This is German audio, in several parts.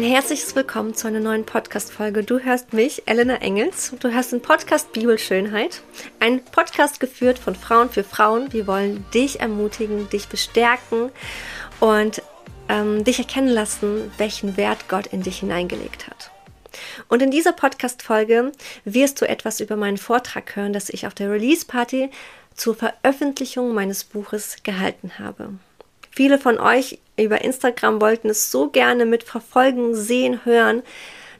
Ein herzliches Willkommen zu einer neuen Podcast-Folge. Du hörst mich, Elena Engels, du hörst den Podcast Bibelschönheit. Ein Podcast geführt von Frauen für Frauen. Wir wollen dich ermutigen, dich bestärken und ähm, dich erkennen lassen, welchen Wert Gott in dich hineingelegt hat. Und in dieser Podcast-Folge wirst du etwas über meinen Vortrag hören, das ich auf der Release-Party zur Veröffentlichung meines Buches gehalten habe. Viele von euch über Instagram wollten es so gerne mitverfolgen, sehen, hören.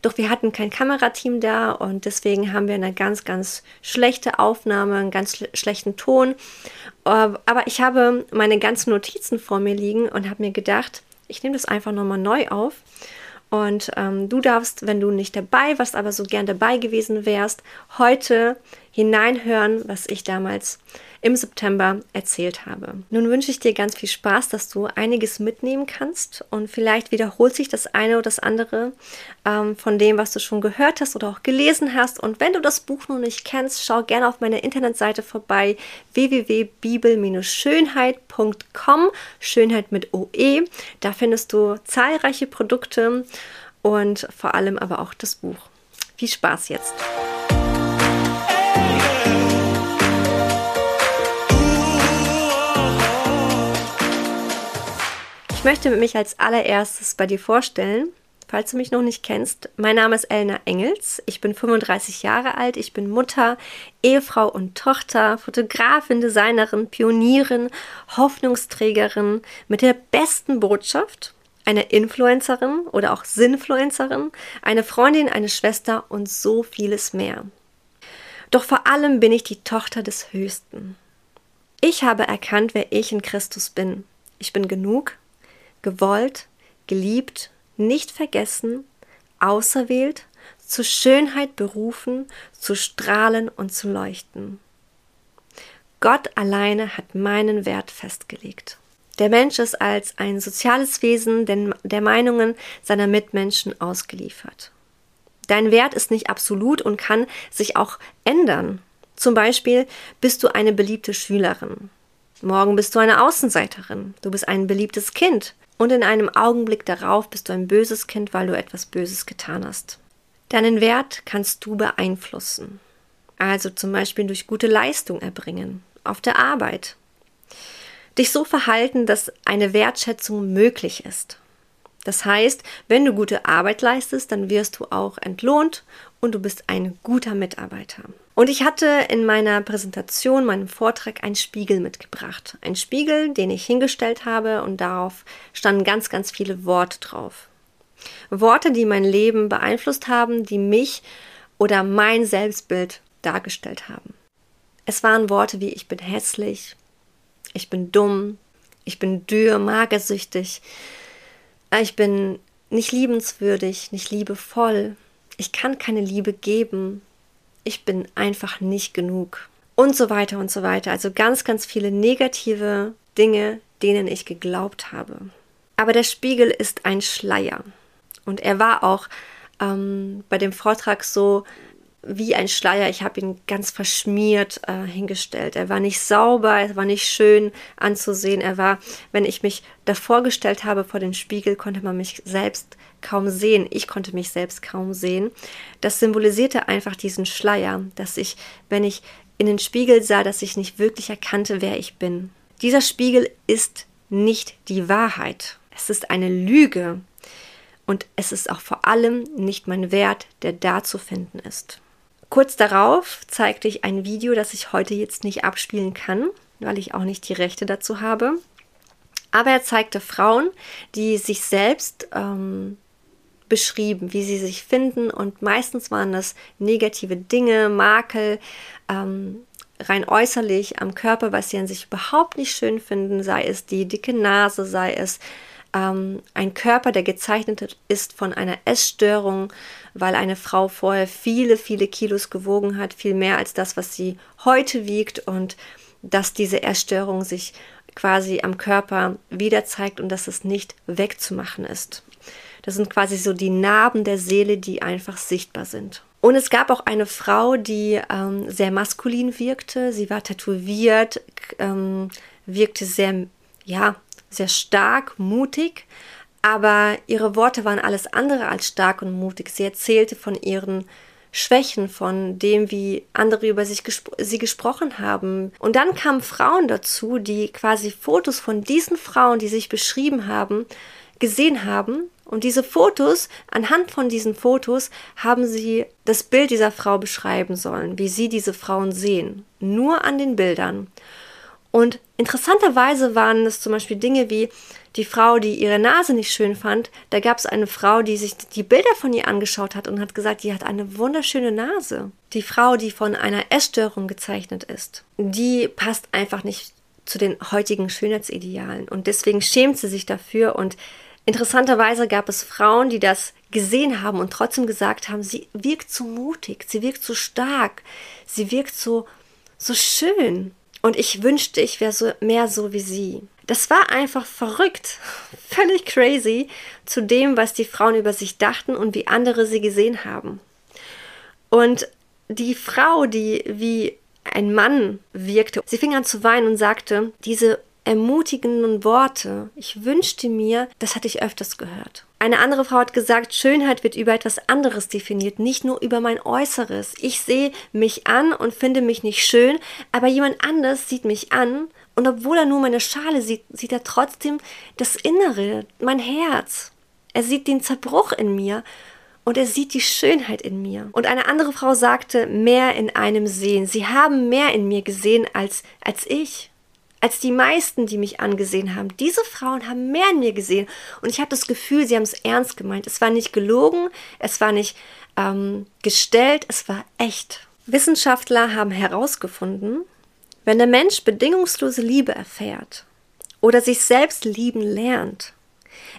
Doch wir hatten kein Kamerateam da und deswegen haben wir eine ganz, ganz schlechte Aufnahme, einen ganz schlechten Ton. Aber ich habe meine ganzen Notizen vor mir liegen und habe mir gedacht, ich nehme das einfach nochmal neu auf. Und ähm, du darfst, wenn du nicht dabei warst, aber so gern dabei gewesen wärst, heute hineinhören, was ich damals im September erzählt habe. Nun wünsche ich dir ganz viel Spaß, dass du einiges mitnehmen kannst und vielleicht wiederholt sich das eine oder das andere ähm, von dem, was du schon gehört hast oder auch gelesen hast. Und wenn du das Buch noch nicht kennst, schau gerne auf meiner Internetseite vorbei www.bibel-schönheit.com, Schönheit mit OE. Da findest du zahlreiche Produkte und vor allem aber auch das Buch. Viel Spaß jetzt! Ich möchte mich als allererstes bei dir vorstellen, falls du mich noch nicht kennst. Mein Name ist Elna Engels. Ich bin 35 Jahre alt. Ich bin Mutter, Ehefrau und Tochter, Fotografin, Designerin, Pionierin, Hoffnungsträgerin mit der besten Botschaft, eine Influencerin oder auch Sinfluencerin, eine Freundin, eine Schwester und so vieles mehr. Doch vor allem bin ich die Tochter des Höchsten. Ich habe erkannt, wer ich in Christus bin. Ich bin genug, gewollt, geliebt, nicht vergessen, auserwählt, zur Schönheit berufen, zu strahlen und zu leuchten. Gott alleine hat meinen Wert festgelegt. Der Mensch ist als ein soziales Wesen der Meinungen seiner Mitmenschen ausgeliefert. Dein Wert ist nicht absolut und kann sich auch ändern. Zum Beispiel bist du eine beliebte Schülerin. Morgen bist du eine Außenseiterin. Du bist ein beliebtes Kind und in einem Augenblick darauf bist du ein böses Kind, weil du etwas Böses getan hast. Deinen Wert kannst du beeinflussen. Also zum Beispiel durch gute Leistung erbringen, auf der Arbeit. Dich so verhalten, dass eine Wertschätzung möglich ist. Das heißt, wenn du gute Arbeit leistest, dann wirst du auch entlohnt und du bist ein guter Mitarbeiter. Und ich hatte in meiner Präsentation, meinem Vortrag, einen Spiegel mitgebracht. Ein Spiegel, den ich hingestellt habe und darauf standen ganz, ganz viele Worte drauf. Worte, die mein Leben beeinflusst haben, die mich oder mein Selbstbild dargestellt haben. Es waren Worte wie ich bin hässlich, ich bin dumm, ich bin dürr, magersüchtig, ich bin nicht liebenswürdig, nicht liebevoll, ich kann keine Liebe geben, ich bin einfach nicht genug und so weiter und so weiter. Also ganz, ganz viele negative Dinge, denen ich geglaubt habe. Aber der Spiegel ist ein Schleier. Und er war auch ähm, bei dem Vortrag so wie ein Schleier. Ich habe ihn ganz verschmiert äh, hingestellt. Er war nicht sauber, er war nicht schön anzusehen. Er war, wenn ich mich davor gestellt habe vor den Spiegel, konnte man mich selbst kaum sehen. Ich konnte mich selbst kaum sehen. Das symbolisierte einfach diesen Schleier, dass ich, wenn ich in den Spiegel sah, dass ich nicht wirklich erkannte, wer ich bin. Dieser Spiegel ist nicht die Wahrheit. Es ist eine Lüge. Und es ist auch vor allem nicht mein Wert, der da zu finden ist. Kurz darauf zeigte ich ein Video, das ich heute jetzt nicht abspielen kann, weil ich auch nicht die Rechte dazu habe. Aber er zeigte Frauen, die sich selbst ähm, beschrieben, wie sie sich finden und meistens waren das negative Dinge, Makel, ähm, rein äußerlich am Körper, was sie an sich überhaupt nicht schön finden, sei es die dicke Nase, sei es ähm, ein Körper, der gezeichnet ist von einer Essstörung, weil eine Frau vorher viele, viele Kilos gewogen hat, viel mehr als das, was sie heute wiegt und dass diese Essstörung sich quasi am Körper wieder zeigt und dass es nicht wegzumachen ist. Das sind quasi so die Narben der Seele, die einfach sichtbar sind. Und es gab auch eine Frau, die ähm, sehr maskulin wirkte. Sie war tätowiert, ähm, wirkte sehr, ja, sehr stark, mutig, Aber ihre Worte waren alles andere als stark und mutig. Sie erzählte von ihren Schwächen, von dem, wie andere über sich gespro sie gesprochen haben. Und dann kamen Frauen dazu, die quasi Fotos von diesen Frauen, die sich beschrieben haben, gesehen haben. Und diese Fotos, anhand von diesen Fotos, haben sie das Bild dieser Frau beschreiben sollen, wie sie diese Frauen sehen. Nur an den Bildern. Und interessanterweise waren es zum Beispiel Dinge wie die Frau, die ihre Nase nicht schön fand. Da gab es eine Frau, die sich die Bilder von ihr angeschaut hat und hat gesagt, die hat eine wunderschöne Nase. Die Frau, die von einer Essstörung gezeichnet ist, die passt einfach nicht zu den heutigen Schönheitsidealen. Und deswegen schämt sie sich dafür. Und interessanterweise gab es Frauen, die das gesehen haben und trotzdem gesagt haben, sie wirkt so mutig, sie wirkt so stark, sie wirkt so, so schön. Und ich wünschte, ich wäre so mehr so wie sie. Das war einfach verrückt, völlig crazy zu dem, was die Frauen über sich dachten und wie andere sie gesehen haben. Und die Frau, die wie ein Mann wirkte, sie fing an zu weinen und sagte, diese ermutigenden Worte, ich wünschte mir, das hatte ich öfters gehört. Eine andere Frau hat gesagt, Schönheit wird über etwas anderes definiert, nicht nur über mein Äußeres. Ich sehe mich an und finde mich nicht schön, aber jemand anders sieht mich an und obwohl er nur meine Schale sieht, sieht er trotzdem das Innere, mein Herz. Er sieht den Zerbruch in mir und er sieht die Schönheit in mir. Und eine andere Frau sagte, mehr in einem sehen. Sie haben mehr in mir gesehen als, als ich als die meisten, die mich angesehen haben. Diese Frauen haben mehr in mir gesehen und ich habe das Gefühl, sie haben es ernst gemeint. Es war nicht gelogen, es war nicht ähm, gestellt, es war echt. Wissenschaftler haben herausgefunden, wenn der Mensch bedingungslose Liebe erfährt oder sich selbst lieben lernt,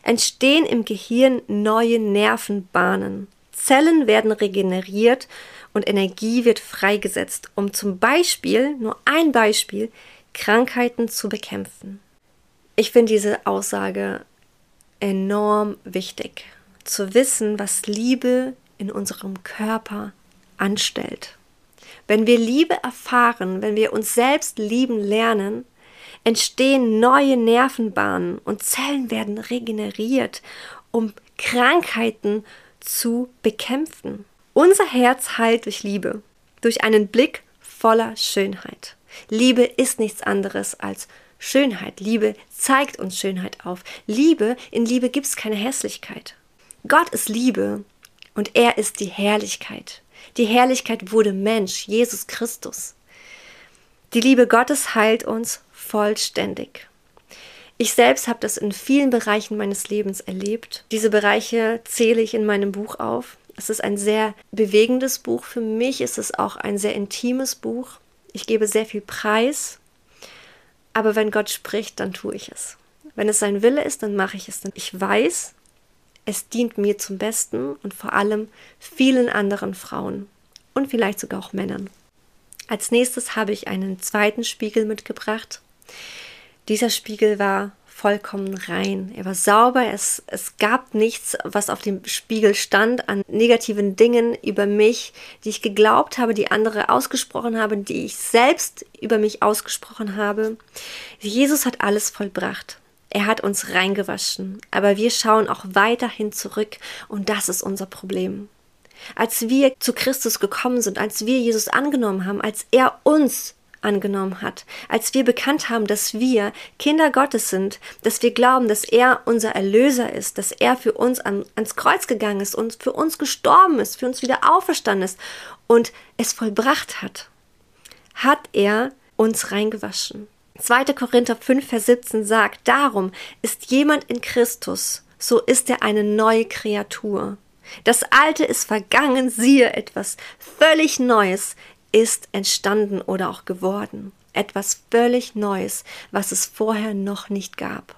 entstehen im Gehirn neue Nervenbahnen. Zellen werden regeneriert und Energie wird freigesetzt, um zum Beispiel, nur ein Beispiel, Krankheiten zu bekämpfen. Ich finde diese Aussage enorm wichtig, zu wissen, was Liebe in unserem Körper anstellt. Wenn wir Liebe erfahren, wenn wir uns selbst lieben lernen, entstehen neue Nervenbahnen und Zellen werden regeneriert, um Krankheiten zu bekämpfen. Unser Herz heilt durch Liebe, durch einen Blick voller Schönheit. Liebe ist nichts anderes als Schönheit. Liebe zeigt uns Schönheit auf. Liebe, in Liebe gibt es keine Hässlichkeit. Gott ist Liebe und er ist die Herrlichkeit. Die Herrlichkeit wurde Mensch, Jesus Christus. Die Liebe Gottes heilt uns vollständig. Ich selbst habe das in vielen Bereichen meines Lebens erlebt. Diese Bereiche zähle ich in meinem Buch auf. Es ist ein sehr bewegendes Buch. Für mich ist es auch ein sehr intimes Buch. Ich gebe sehr viel Preis, aber wenn Gott spricht, dann tue ich es. Wenn es sein Wille ist, dann mache ich es. Denn ich weiß, es dient mir zum Besten und vor allem vielen anderen Frauen und vielleicht sogar auch Männern. Als nächstes habe ich einen zweiten Spiegel mitgebracht. Dieser Spiegel war vollkommen rein. Er war sauber, es, es gab nichts, was auf dem Spiegel stand an negativen Dingen über mich, die ich geglaubt habe, die andere ausgesprochen haben, die ich selbst über mich ausgesprochen habe. Jesus hat alles vollbracht. Er hat uns reingewaschen, aber wir schauen auch weiterhin zurück und das ist unser Problem. Als wir zu Christus gekommen sind, als wir Jesus angenommen haben, als er uns angenommen hat, als wir bekannt haben, dass wir Kinder Gottes sind, dass wir glauben, dass er unser Erlöser ist, dass er für uns an, ans Kreuz gegangen ist und für uns gestorben ist, für uns wieder auferstanden ist und es vollbracht hat, hat er uns reingewaschen. 2. Korinther 5, Vers 17 sagt, darum ist jemand in Christus, so ist er eine neue Kreatur. Das Alte ist vergangen, siehe etwas völlig Neues ist entstanden oder auch geworden. Etwas völlig Neues, was es vorher noch nicht gab.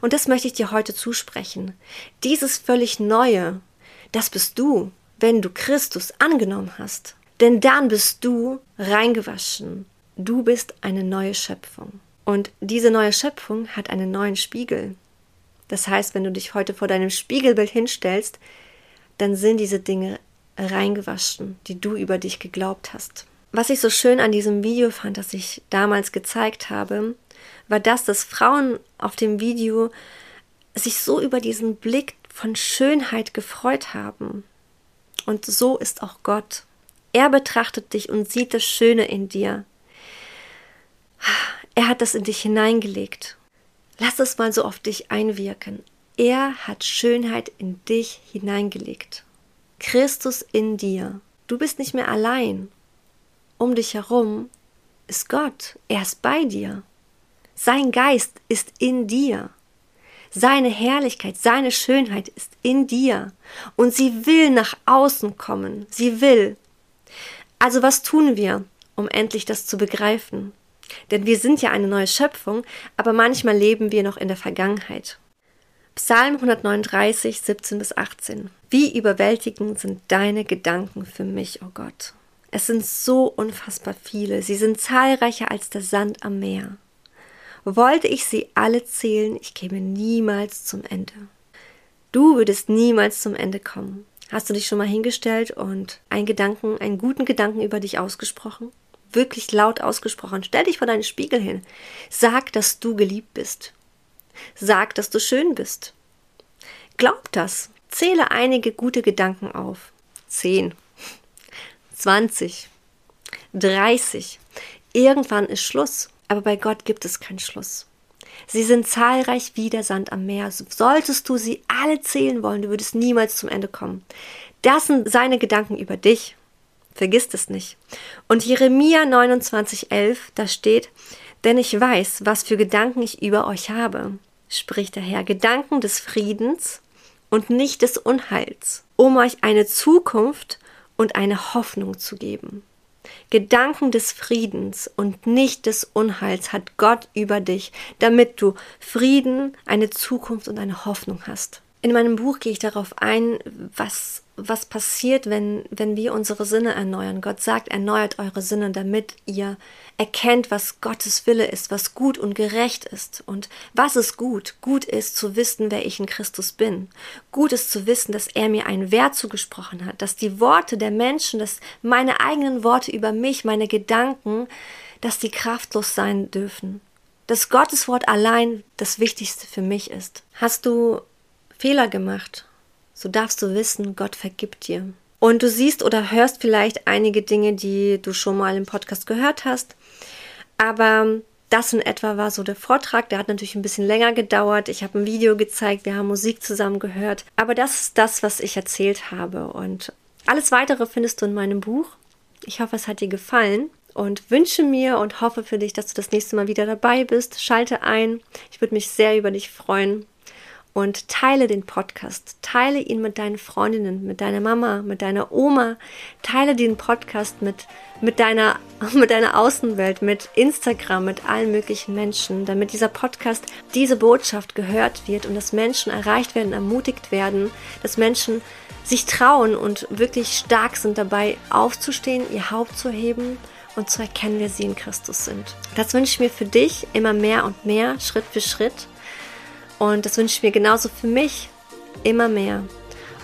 Und das möchte ich dir heute zusprechen. Dieses völlig Neue, das bist du, wenn du Christus angenommen hast. Denn dann bist du reingewaschen. Du bist eine neue Schöpfung. Und diese neue Schöpfung hat einen neuen Spiegel. Das heißt, wenn du dich heute vor deinem Spiegelbild hinstellst, dann sind diese Dinge reingewaschen, die du über dich geglaubt hast. Was ich so schön an diesem Video fand, das ich damals gezeigt habe, war das, dass Frauen auf dem Video sich so über diesen Blick von Schönheit gefreut haben. Und so ist auch Gott. Er betrachtet dich und sieht das Schöne in dir. Er hat das in dich hineingelegt. Lass es mal so auf dich einwirken. Er hat Schönheit in dich hineingelegt. Christus in dir. Du bist nicht mehr allein. Um dich herum ist Gott. Er ist bei dir. Sein Geist ist in dir. Seine Herrlichkeit, seine Schönheit ist in dir. Und sie will nach außen kommen. Sie will. Also was tun wir, um endlich das zu begreifen? Denn wir sind ja eine neue Schöpfung, aber manchmal leben wir noch in der Vergangenheit. Psalm 139, 17 bis 18. Wie überwältigend sind deine Gedanken für mich, o oh Gott. Es sind so unfassbar viele, sie sind zahlreicher als der Sand am Meer. Wollte ich sie alle zählen, ich käme niemals zum Ende. Du würdest niemals zum Ende kommen. Hast du dich schon mal hingestellt und einen Gedanken, einen guten Gedanken über dich ausgesprochen? Wirklich laut ausgesprochen. Stell dich vor deinen Spiegel hin. Sag, dass du geliebt bist. Sag, dass du schön bist. Glaub das. Zähle einige gute Gedanken auf. Zehn, zwanzig, dreißig. Irgendwann ist Schluss. Aber bei Gott gibt es keinen Schluss. Sie sind zahlreich wie der Sand am Meer. Solltest du sie alle zählen wollen, du würdest niemals zum Ende kommen. Das sind seine Gedanken über dich. Vergiss es nicht. Und Jeremia 29,11, da steht, denn ich weiß, was für Gedanken ich über euch habe, spricht der Herr, Gedanken des Friedens und nicht des Unheils, um euch eine Zukunft und eine Hoffnung zu geben. Gedanken des Friedens und nicht des Unheils hat Gott über dich, damit du Frieden, eine Zukunft und eine Hoffnung hast. In meinem Buch gehe ich darauf ein, was, was passiert, wenn, wenn wir unsere Sinne erneuern. Gott sagt, erneuert eure Sinne, damit ihr erkennt, was Gottes Wille ist, was gut und gerecht ist. Und was ist gut? Gut ist zu wissen, wer ich in Christus bin. Gut ist zu wissen, dass er mir einen Wert zugesprochen hat, dass die Worte der Menschen, dass meine eigenen Worte über mich, meine Gedanken, dass die kraftlos sein dürfen. Dass Gottes Wort allein das Wichtigste für mich ist. Hast du Fehler gemacht, so darfst du wissen, Gott vergibt dir. Und du siehst oder hörst vielleicht einige Dinge, die du schon mal im Podcast gehört hast. Aber das in etwa war so der Vortrag. Der hat natürlich ein bisschen länger gedauert. Ich habe ein Video gezeigt, wir haben Musik zusammen gehört. Aber das ist das, was ich erzählt habe. Und alles weitere findest du in meinem Buch. Ich hoffe, es hat dir gefallen und wünsche mir und hoffe für dich, dass du das nächste Mal wieder dabei bist. Schalte ein. Ich würde mich sehr über dich freuen und teile den Podcast. Teile ihn mit deinen Freundinnen, mit deiner Mama, mit deiner Oma. Teile den Podcast mit, mit, deiner, mit deiner Außenwelt, mit Instagram, mit allen möglichen Menschen, damit dieser Podcast, diese Botschaft gehört wird und dass Menschen erreicht werden, ermutigt werden, dass Menschen sich trauen und wirklich stark sind dabei aufzustehen, ihr Haupt zu heben und zu erkennen, wer sie in Christus sind. Das wünsche ich mir für dich immer mehr und mehr, Schritt für Schritt. Und das wünsche ich mir genauso für mich immer mehr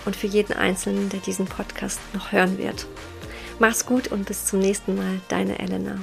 und für jeden Einzelnen, der diesen Podcast noch hören wird. Mach's gut und bis zum nächsten Mal, deine Elena.